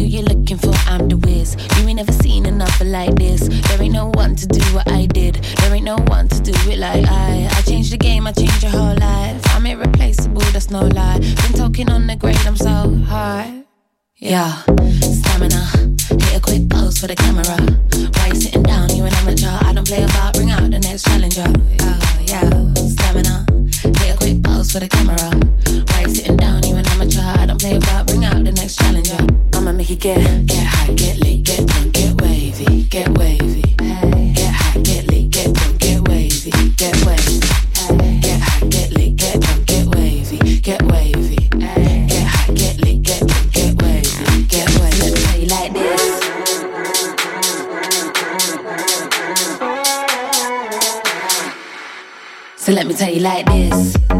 Who you're looking for? I'm the whiz. You ain't never seen another like this. There ain't no one to do what I did. There ain't no one to do it like I. I changed the game, I changed your whole life. I'm irreplaceable, that's no lie. Been talking on the grade, I'm so high. Yeah, stamina. Hit a quick pose for the camera. Why you sitting down? You an amateur. I don't play about. Bring out the next challenger. Yeah, yeah. Stamina. Hit a quick pose for the camera. Why you sitting down? You an amateur. I don't play about. Bring out the next challenger. I make you get get high, get late, get drunk, get wavy, get wavy. Hey. Get high, get late, get drunk, get wavy, get wavy. Hey. Get high, get late, get drunk, get wavy, get wavy. Hey. Get high, get late, get drunk, get wavy, get wavy. Let me tell you like this. So let me tell you like this.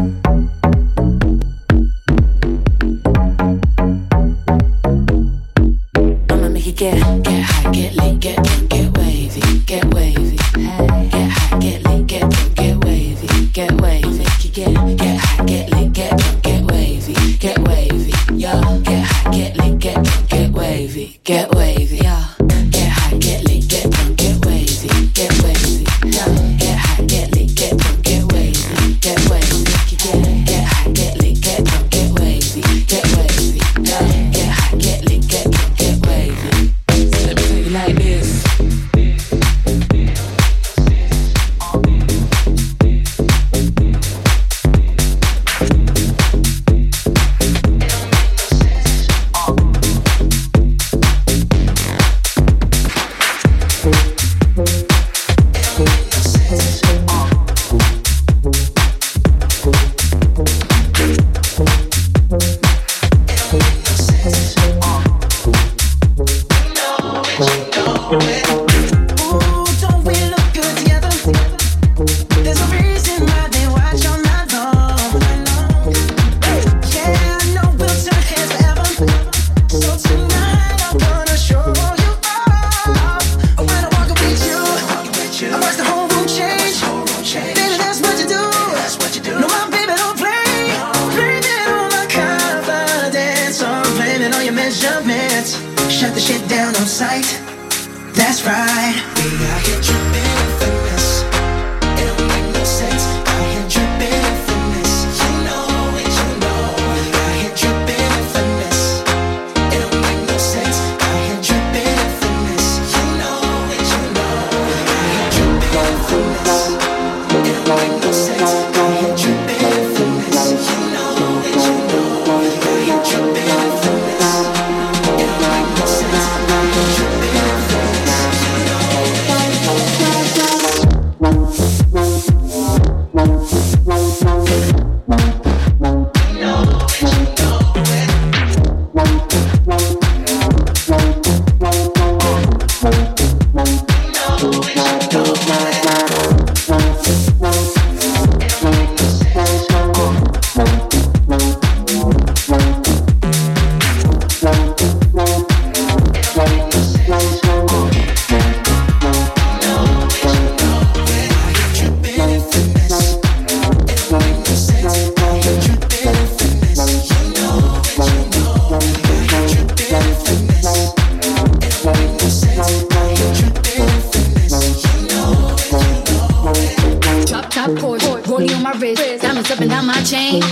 change.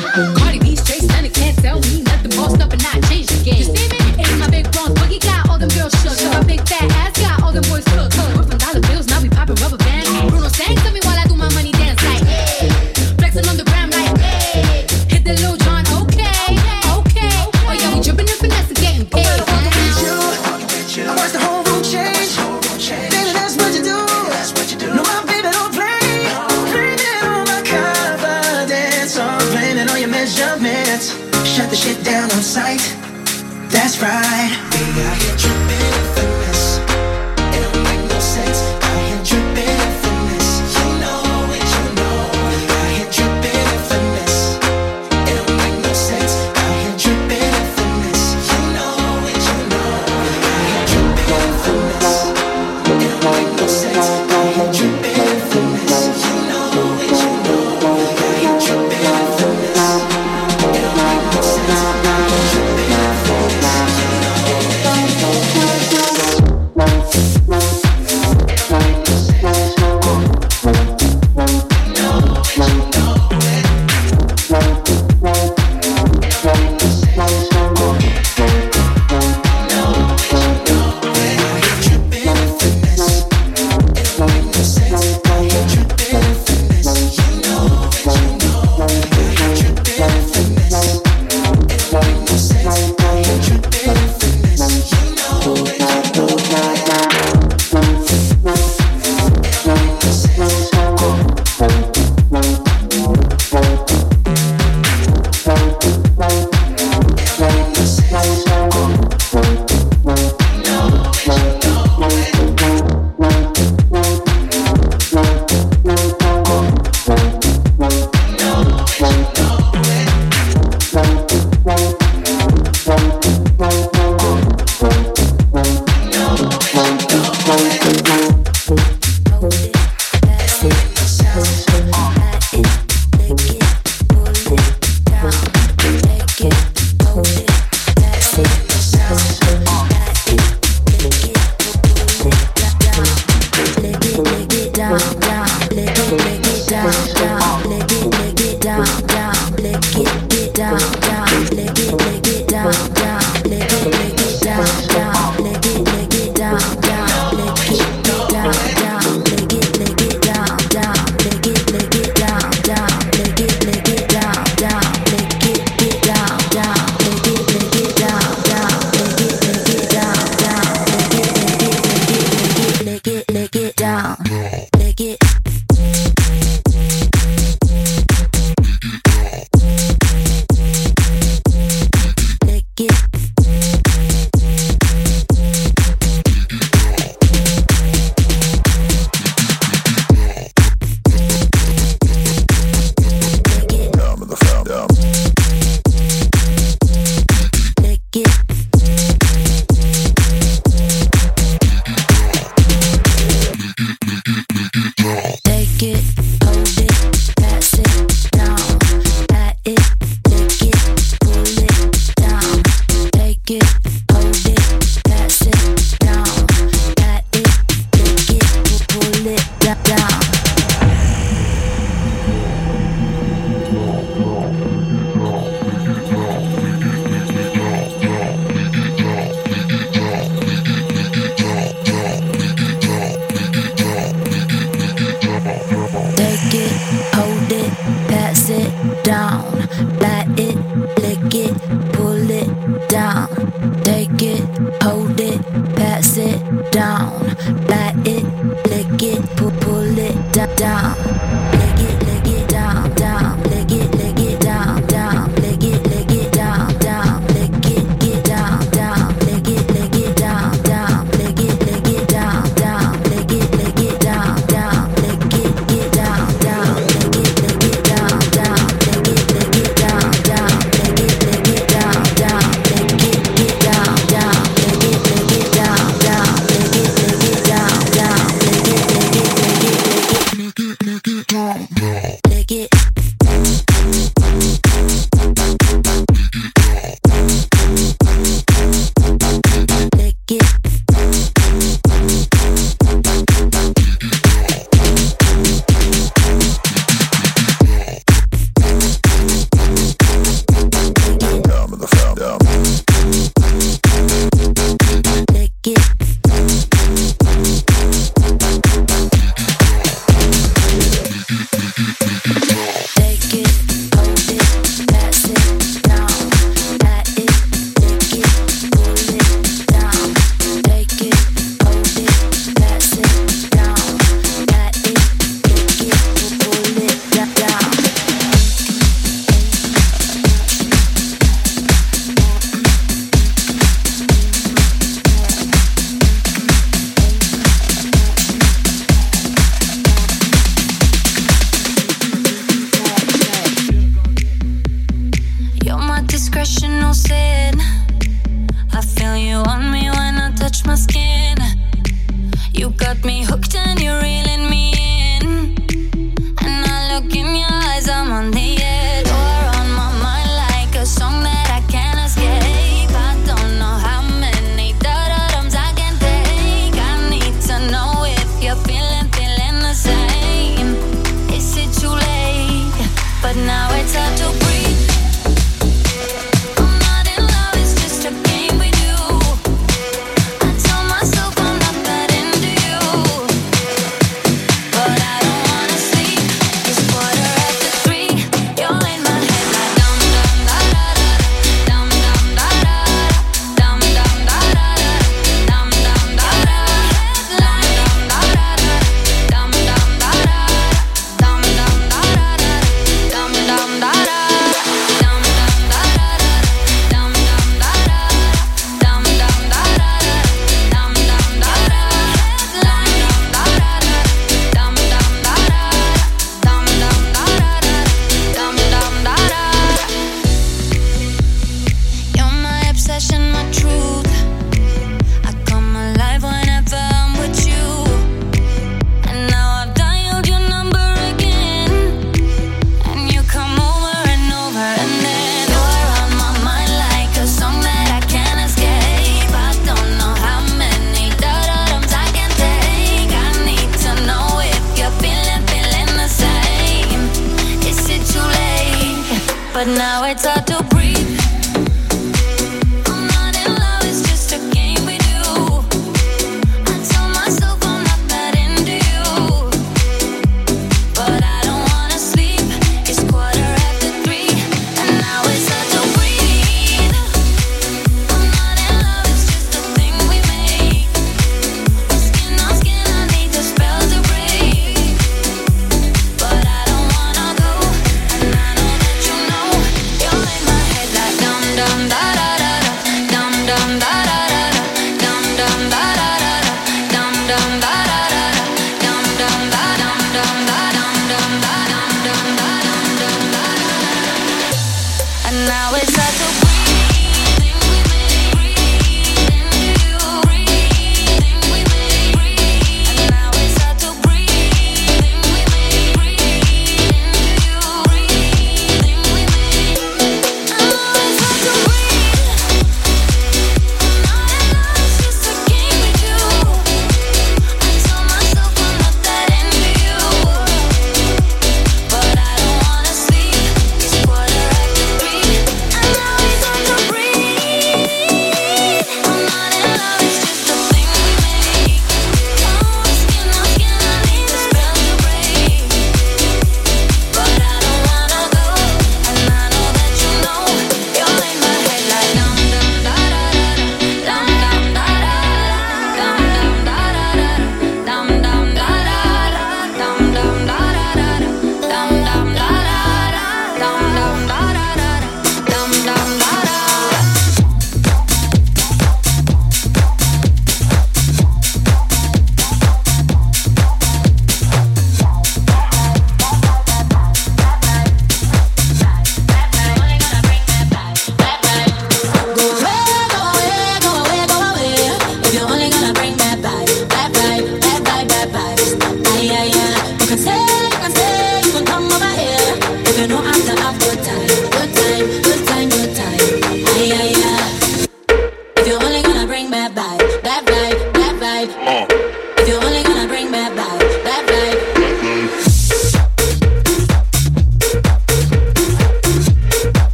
But now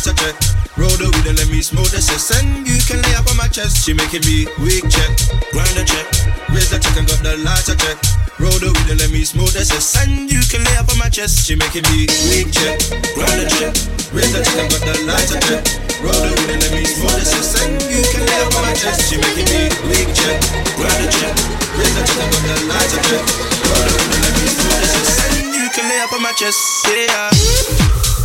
check. Roll the weed and let me smoke the cess. And you can lay up on my chest. She making me weak check, grind the check. Raise the check and got the lighter check. Roll the weed and let me smoke the cess. And you can lay up on my chest. She making me weak check, grind the check. Raise the check and got the lighter check. Roll the weed and let me smoke the cess. And you can lay up on my chest. She making me weak check, grind the check. Raise the check and got the lighter check. Roll the weed and let me smoke the cess. And you can lay up on my chest. Yeah.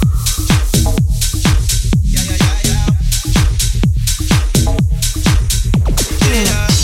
yeah.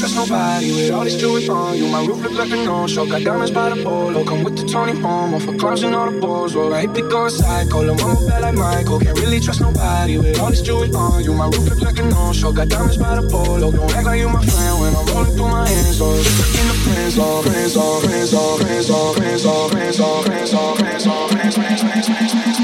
Trust nobody with all this jewelry on you. My roof look like a no-show. Got diamonds by the polo. Come with the Tony Romo for clubs and all the balls. Roll. I hate to go psycho. The move that like Michael. Can't really trust nobody with all this jewelry on you. My roof look like a no-show. Got diamonds by the polo. Don't act like you my friend when I'm rolling through my hands. Oh, in the friends, oh, friends, oh, friends, oh, friends, oh, friends, oh, friends, oh, friends, oh, friends, oh, friends, friends, friends, friends, friends, friends, friends, friends.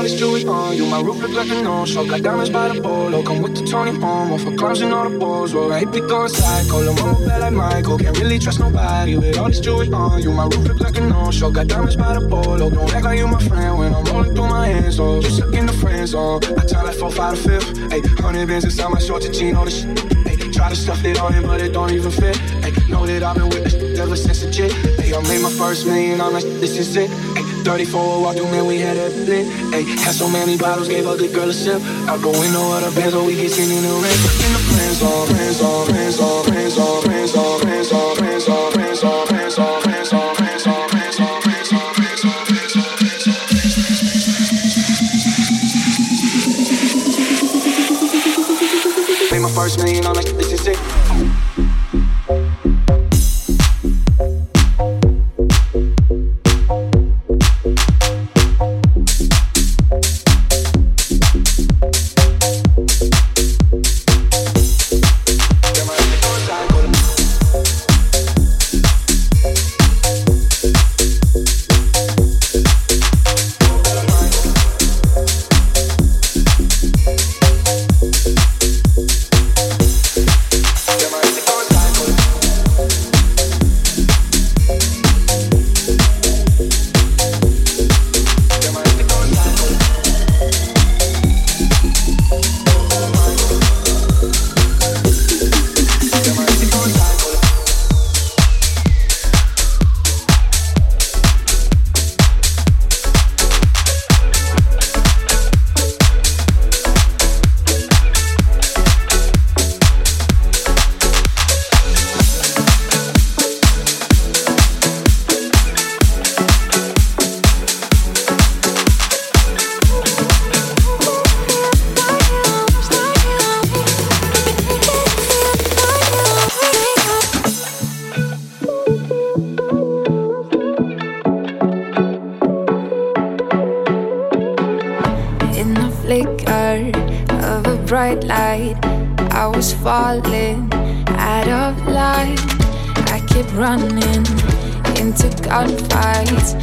All this jewelry on you. My roof look like a no-show, got diamonds by the polo. Come with the Tony Romo for clowns and all the balls. Well, AP going psycho, the one that like Michael. Can't really trust nobody with all this jewelry on you. My roof look like a no-show, got diamonds by the polo. Don't act like you my friend when I'm rolling through my hands. Oh, you stuck in the friend zone. I tell like four, five, to fifth. Hey, hundred bands inside my shorts and jean, all the shit. Hey, try to stuff it on him, but it don't even fit. Hey, know that I've been with this ever since a chick. Hey, I made my first million, I'm like, this is it. Hey, 34 walk through, man, we had that lit. Hey, had so many bottles, gave good girl a sip. Out the window of the Benz, so we get seen in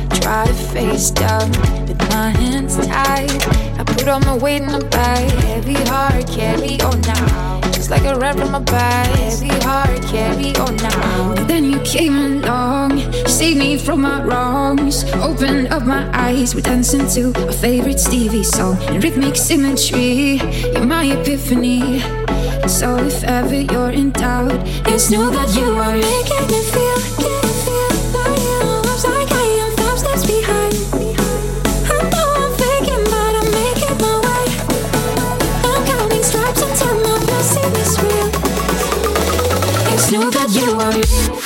try to face down with my hands tied. I put all my weight in the bag, heavy heart, carry on now. Just like a rat from my back, heavy heart, carry on now. Then you came along, saved me from my wrongs, opened up my eyes. We're dancing to a favorite Stevie song in rhythmic symmetry. You're my epiphany. So if ever you're in doubt, just know that you are making me feel, knew that you were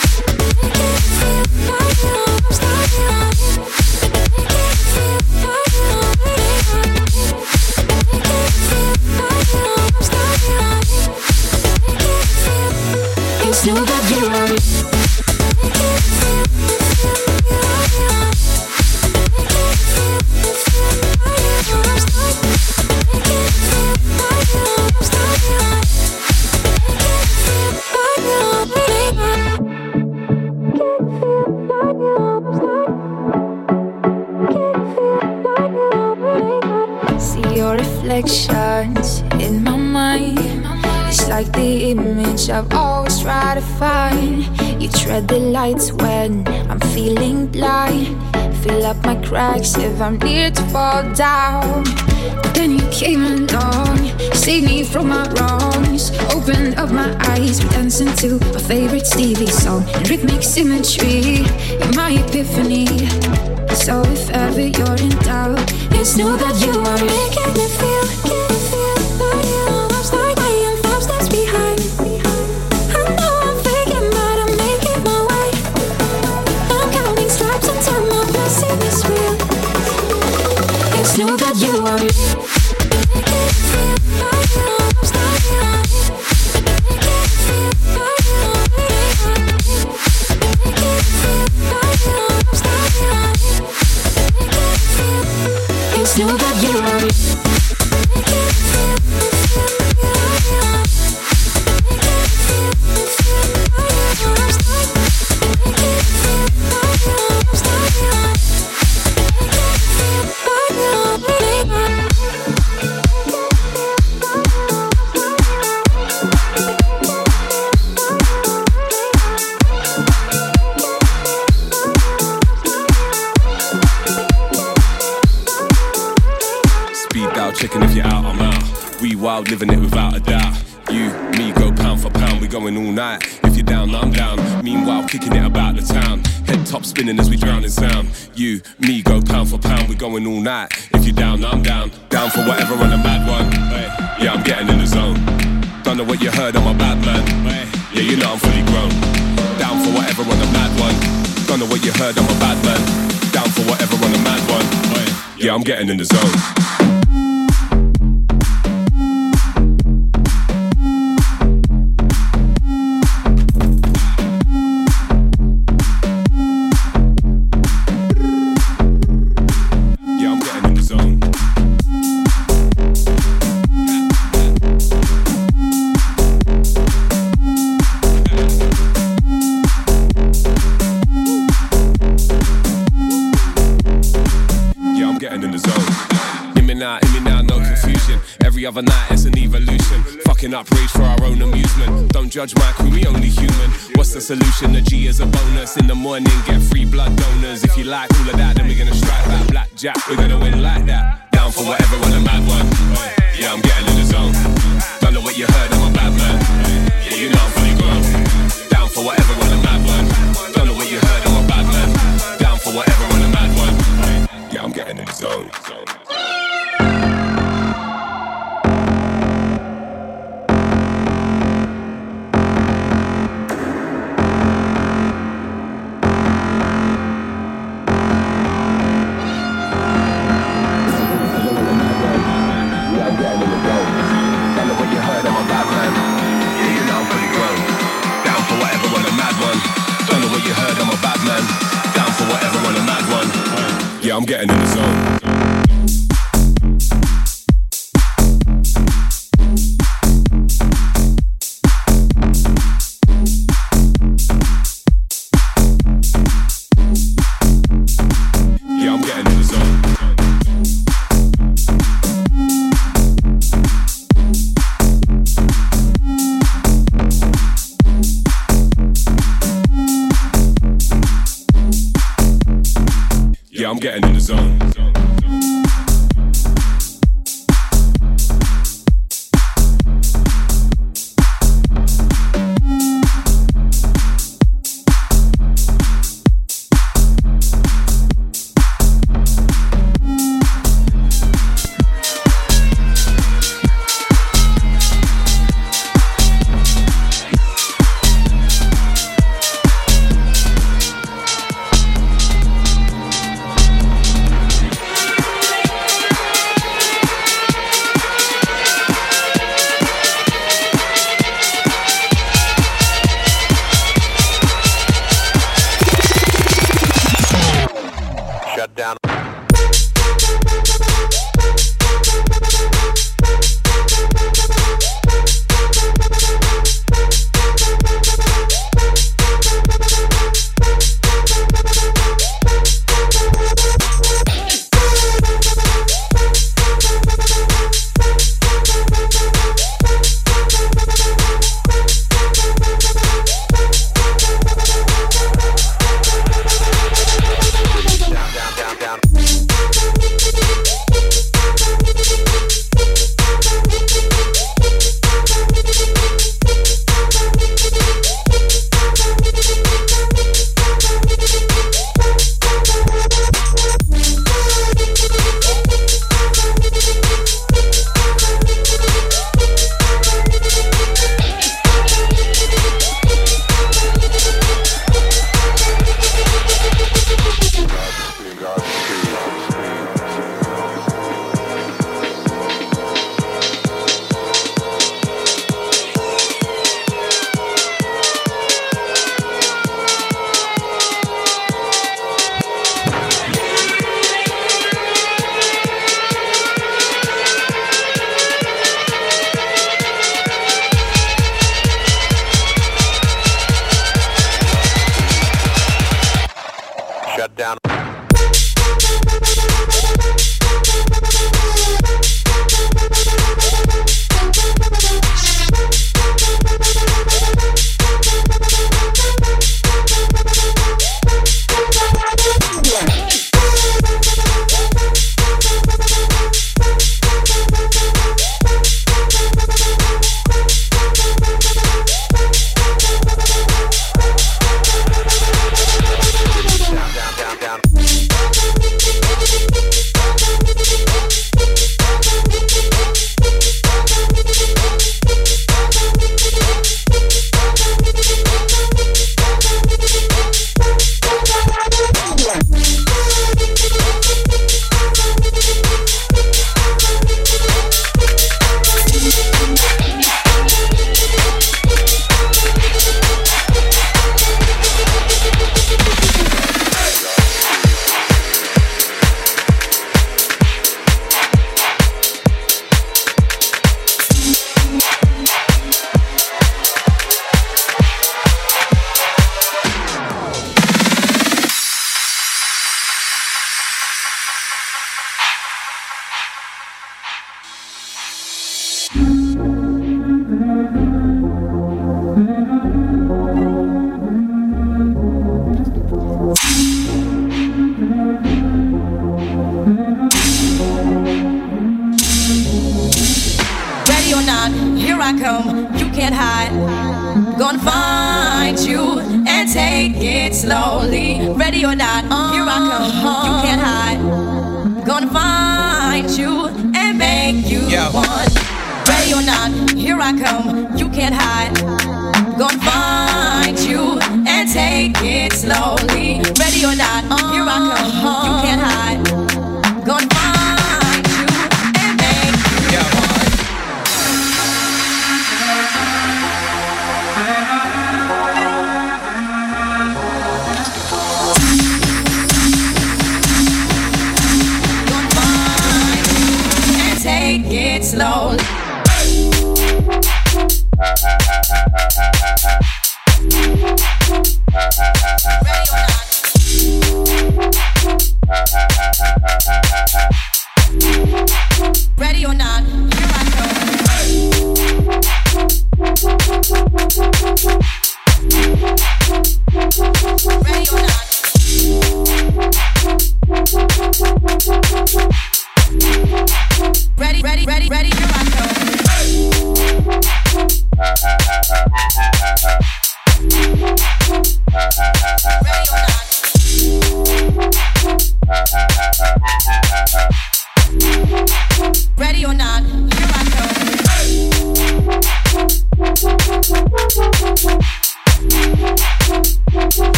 that you are. Lights when I'm feeling blind. Fill up my cracks if I'm near to fall down. Then you came along, saved me from my wrongs. Opened up my eyes, we're dancing to my favorite Stevie song. In rhythmic symmetry, you're my epiphany. So if ever you're in doubt, just know that you are making me feel getting in the zone. In me now, in me now, no confusion. Every other night it's an evolution. Fucking up rage for our own amusement. Don't judge my crew, we only human. What's the solution? The G is a bonus. In the morning, get free blood donors. If you like all of that, then we're gonna strike back. Blackjack, we're gonna win like that. Down for whatever on a mad one. Yeah, I'm getting in the zone. Don't know what you heard, I'm a bad man. Yeah, you know I'm fully grown. Down for whatever on zone. Yeah, I'm getting in the zone.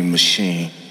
Machine.